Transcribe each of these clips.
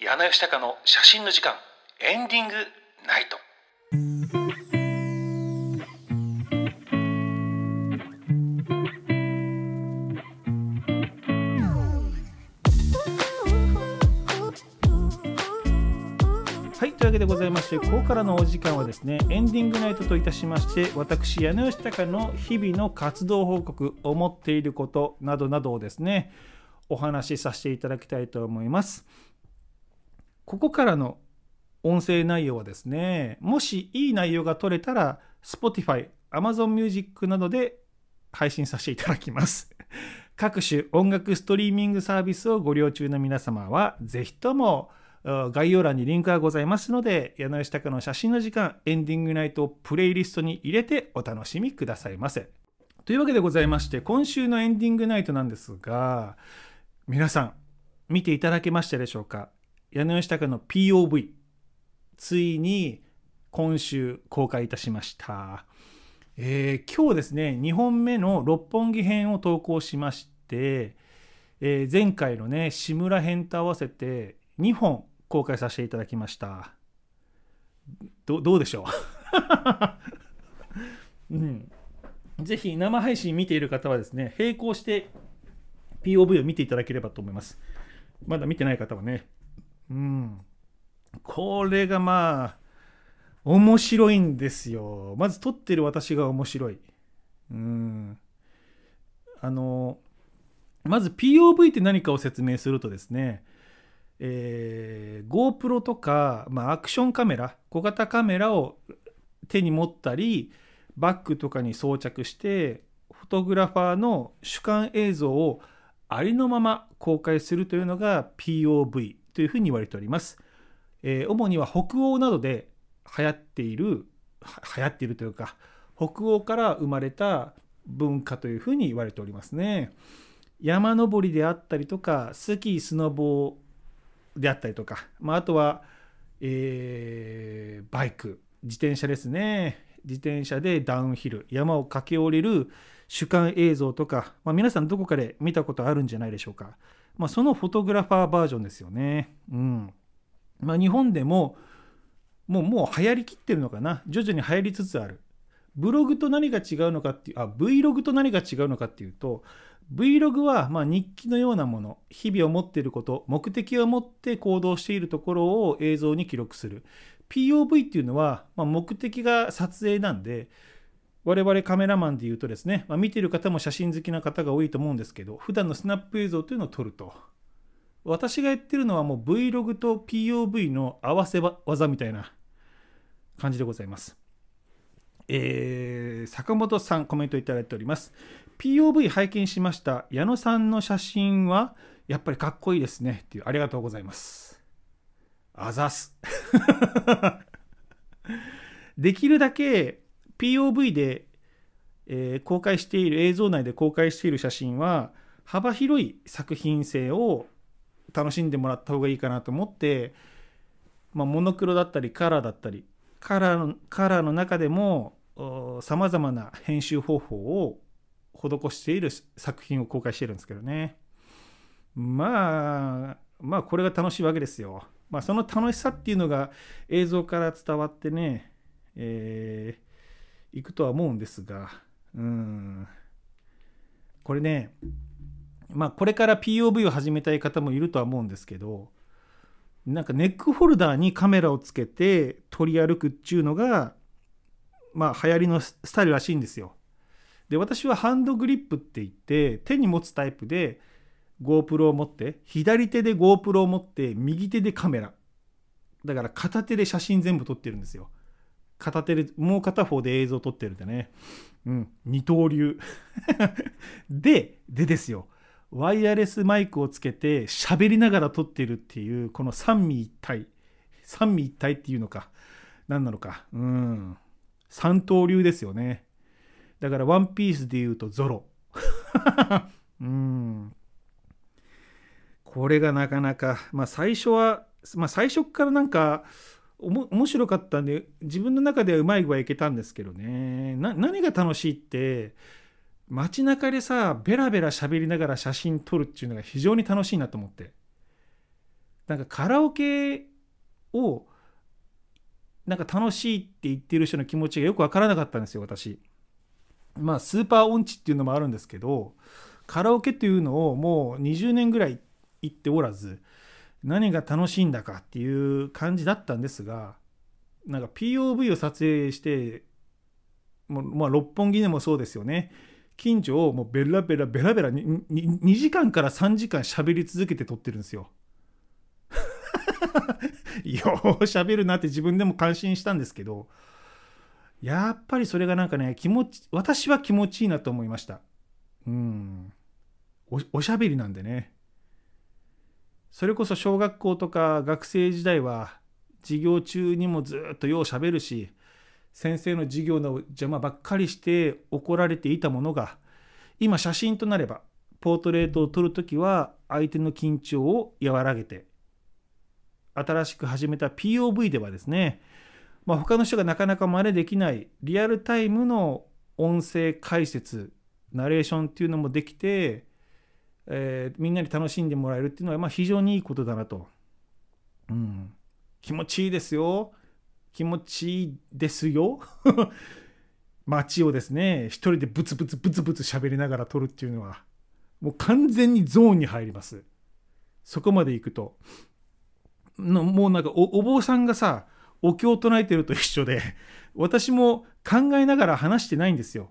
柳吉高の写真の時間エンディングナイト。はいというわけでございましてここからのお時間はですねエンディングナイトといたしまして私柳吉高の日々の活動報告思っていることなどなどをですねお話しさせていただきたいと思います。ここからの音声内容はですねもしいい内容が取れたら Spotify、Amazon Music などで配信させていただきます 各種音楽ストリーミングサービスをご利用中の皆様はぜひとも概要欄にリンクがございますので、柳吉高の写真の時間、エンディングナイトをプレイリストに入れてお楽しみくださいませ。というわけでございまして、今週のエンディングナイトなんですが、皆さん、見ていただけましたでしょうか？柳吉高の POV、ついに今週公開いたしました。えー、今日ですね、2本目の六本木編を投稿しまして、えー、前回のね、志村編と合わせて2本公開させていただきました。どどうでしょう、うん、ぜひ生配信見ている方はですね並行して POV を見ていただければと思います。まだ見てない方はねうん。これがまあ面白いんですよ。まず撮ってる私が面白い。うん。あのまず POV って何かを説明するとですねえー、GoPro とか、まあ、アクションカメラ小型カメラを手に持ったりバッグとかに装着してフォトグラファーの主観映像をありのまま公開するというのが POV というふうに言われております。えー、主には北欧などで流行っている流行っているというか北欧から生まれた文化というふうに言われておりますね。山登りであったりとかスキースノボーであったりとか、まあ、あとは、えー、バイク自転車ですね自転車でダウンヒル山を駆け下りる主観映像とか、まあ、皆さんどこかで見たことあるんじゃないでしょうか、まあ、そのフォトグラファーバージョンですよね。うん。まあ、日本でももうもう流行りきってるのかな。徐々に流行りつつある。ブログと何が違うのかっていうあ Vlog と何が違うのかっていうと Vlog はま日記のようなもの。日々を持っていること目的を持って行動しているところを映像に記録する。POV っていうのは、ま目的が撮影なんで我々カメラマンで言うとですね、まあ、見てる方も写真好きな方が多いと思うんですけど普段のスナップ映像というのを撮ると。私が言ってるのはもう Vlog と POV の合わせ技みたいな感じでございます。えー、坂本さんコメントいただいております。POV 拝見しました。矢野さんの写真はやっぱりかっこいいですね。っていうありがとうございます。あざす。できるだけ POV で、えー、公開している映像内で公開している写真は幅広い作品性を楽しんでもらった方がいいかなと思って、まあ、モノクロだったりカラーだったりカラーのカラーの中でもさまざまな編集方法を施している作品を公開してるんですけどねまあまあこれが楽しいわけですよ。まあその楽しさっていうのが映像から伝わってね、えー、いくとは思うんですがうん。これねまあこれから POV を始めたい方もいるとは思うんですけどなんかネックホルダーにカメラをつけて取り歩くっていうのがまあ流行りのスタイルらしいんですよ。で私はハンドグリップって言って手に持つタイプで GoPro を持って左手で GoPro を持って右手でカメラ。だから片手で写真全部撮ってるんですよ。片手でもう片方で映像を撮ってるんでね。うん。二刀流。ででですよ。ワイヤレスマイクをつけて喋りながら撮ってるっていうこの三位一体。三位一体っていうのか。何なのか。うん。三刀流ですよね。だからワンピースで言うとゾロ。うん。これがなかなかまあ最初はまあ最初からなんか面白かったんで自分の中ではうまい具合いけたんですけどね何が楽しいって街中でさベラベラ喋りながら写真撮るっていうのが非常に楽しいなと思ってなんかカラオケをなんか楽しいって言ってる人の気持ちがよく分からなかったんですよ私。まあスーパー音痴っていうのもあるんですけどカラオケっていうのをもう20年ぐらい行っておらず何が楽しいんだかっていう感じだったんですがなんか POV を撮影してもうまあ六本木でもそうですよね。近所をもうベラベラベラベラ 2, 2時間から3時間喋り続けて撮ってるんですよ。よう喋るなって自分でも感心したんですけどやっぱりそれがなんかね気持ち私は気持ちいいなと思いました。うん。おおしゃべりなんでね。それこそ小学校とか学生時代は授業中にもずっとようしゃべるし先生の授業の邪魔ばっかりして怒られていたものが今写真となればポートレートを撮るときは相手の緊張を和らげて新しく始めた POV ではですね、まあ、他の人がなかなか真似できないリアルタイムの音声解説ナレーションっていうのもできて、えー、みんなに楽しんでもらえるっていうのはまあ非常にいいことだなと。うん、気持ちいいですよ。気持ちいいですよ。街をですね、一人でブツブツブツブツ喋りながら撮るっていうのは、もう完全にゾーンに入ります。そこまで行くと。のもうなんかお坊さんがさお経を唱えてると一緒で私も考えながら話してないんですよ。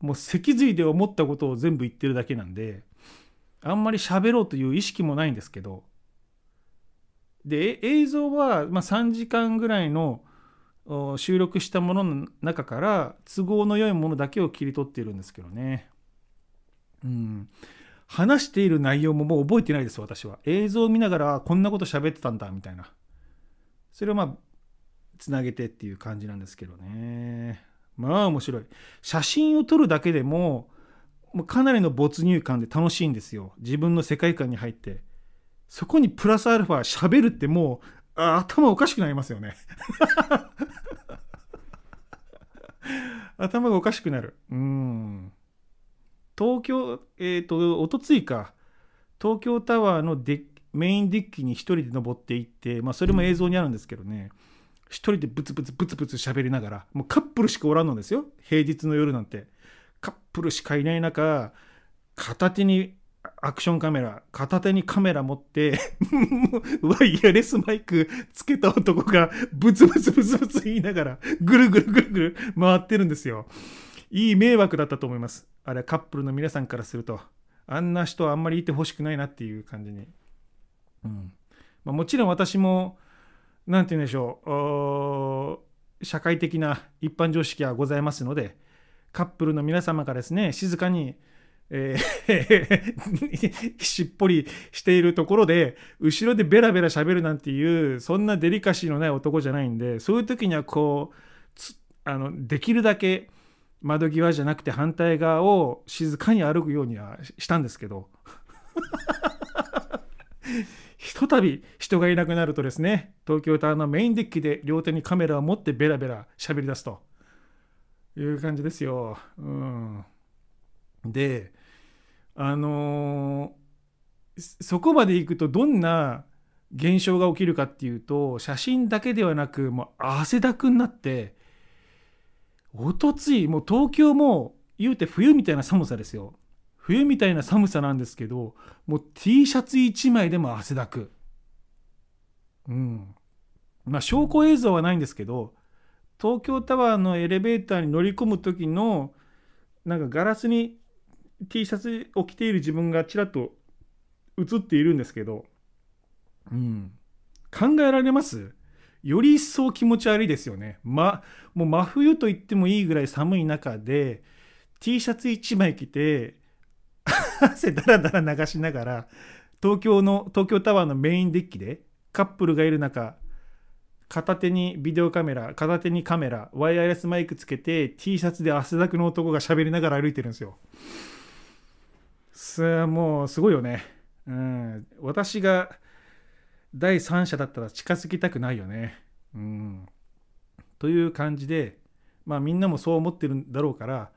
もう脊髄で思ったことを全部言ってるだけなんであんまり喋ろうという意識もないんですけど。で映像はま3時間ぐらいの収録したものの中から都合の良いものだけを切り取っているんですけどね。うん、話している内容ももう覚えてないです私は。映像を見ながらこんなこと喋ってたんだみたいな。それをまあつなげてっていう感じなんですけどね。まあ面白い。写真を撮るだけでももうかなりの没入感で楽しいんですよ。自分の世界観に入って。そこにプラスアルファ喋るってもう頭おかしくなりますよね。頭がおかしくなる。うん。東京、えっ、ー、と、おとついか、東京タワーのデメインデッキに一人で登っていって、まあ、それも映像にあるんですけどね、一人でブツブツブツブツ喋りながら、もうカップルしかおらんのですよ、平日の夜なんて。カップルしかいない中、片手にアクションカメラ、片手にカメラ持って ワイヤレスマイクつけた男がブツブツブツブツ言いながら、ぐるぐるぐるぐる回ってるんですよ。いい迷惑だったと思います。あれカップルの皆さんからすると、あんな人はあんまりいてほしくないなっていう感じに。うんまあ、もちろん私も、何て言うんでしょう、社会的な一般常識はございますので、カップルの皆様がですね、静かに、えー しっぽりしているところで、後ろでベラベラ喋るなんていう、そんなデリカシーのない男じゃないんで、そういう時にはこう、あのできるだけ、窓際じゃなくて反対側を静かに歩くようにはしたんですけど。ひとたび人がいなくなるとですね東京タワーのメインデッキで両手にカメラを持ってベラベラ喋り出すと。いう感じですよ。うん、であのー、そこまで行くとどんな現象が起きるかっていうと写真だけではなくもう汗だくになっておとつい、もう東京も言うて冬みたいな寒さですよ。冬みたいな寒さなんですけど、もう T シャツ1枚でも汗だく。うん。まあ証拠映像はないんですけど、東京タワーのエレベーターに乗り込む時の、なんかガラスに T シャツを着ている自分がちらっと映っているんですけど、うん。考えられます？より一層気持ち悪いですよね。ま、もう真冬と言ってもいいぐらい寒い中で、T シャツ1枚着て、汗だらだら流しながら、東京の、東京タワーのメインデッキで、カップルがいる中、片手にビデオカメラ、片手にカメラ、ワイヤレスマイクつけて、T シャツで汗だくの男が喋りながら歩いてるんですよ。すもう、すごいよね。うん。私が、第三者だったら近づきたくないよね。うん、という感じで、まあ、みんなもそう思ってるんだろうから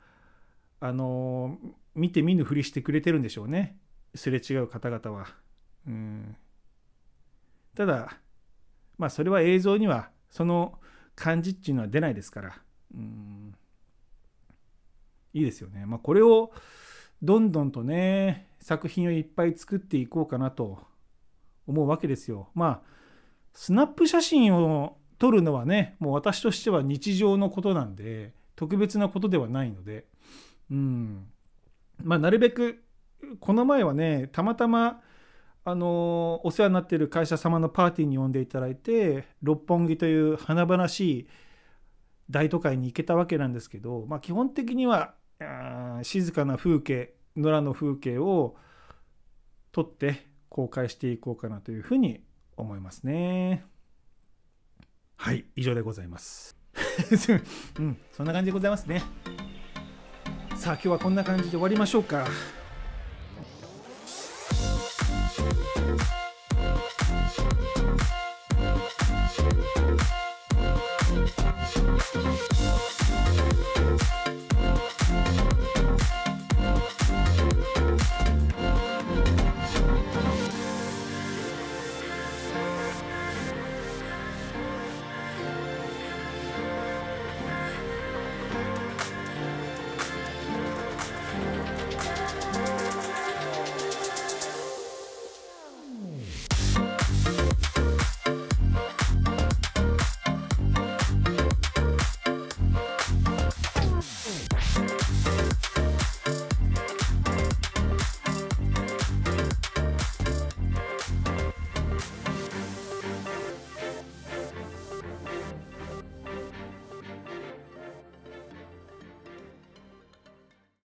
あのー、見て見ぬふりしてくれてるんでしょうねすれ違う方々は。うんただまあそれは映像にはその感じっていうのは出ないですから。うん。いいですよね。まあこれをどんどんとね作品をいっぱい作っていこうかなと思うわけですよ。まあスナップ写真を撮るのはねもう私としては日常のことなんで特別なことではないので。うん。まあなるべくこの前はねたまたまあのお世話になっている会社様のパーティーに呼んでいただいて六本木という華々しい大都会に行けたわけなんですけど、まあ、基本的には静かな風景野良の風景を撮って公開していこうかなというふうに思いますね。はい以上でございます。うんそんな感じでございますね。さあ今日はこんな感じで終わりましょうか。